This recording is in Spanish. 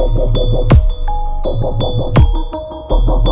pop pop